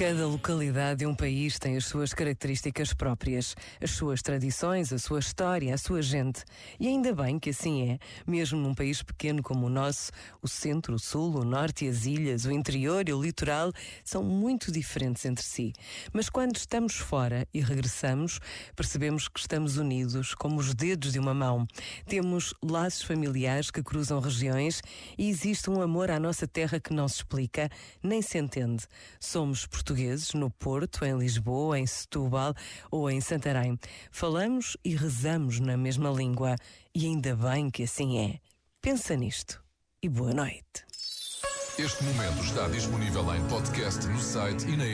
Cada localidade de um país tem as suas características próprias, as suas tradições, a sua história, a sua gente. E ainda bem que assim é, mesmo num país pequeno como o nosso, o centro, o sul, o norte e as ilhas, o interior e o litoral são muito diferentes entre si. Mas quando estamos fora e regressamos, percebemos que estamos unidos como os dedos de uma mão. Temos laços familiares que cruzam regiões e existe um amor à nossa terra que não se explica, nem se entende. Somos portugueses portugueses no Porto, em Lisboa, em Setúbal ou em Santarém. Falamos e rezamos na mesma língua e ainda bem que assim é. Pensa nisto e boa noite. Este momento está disponível em podcast no site e na.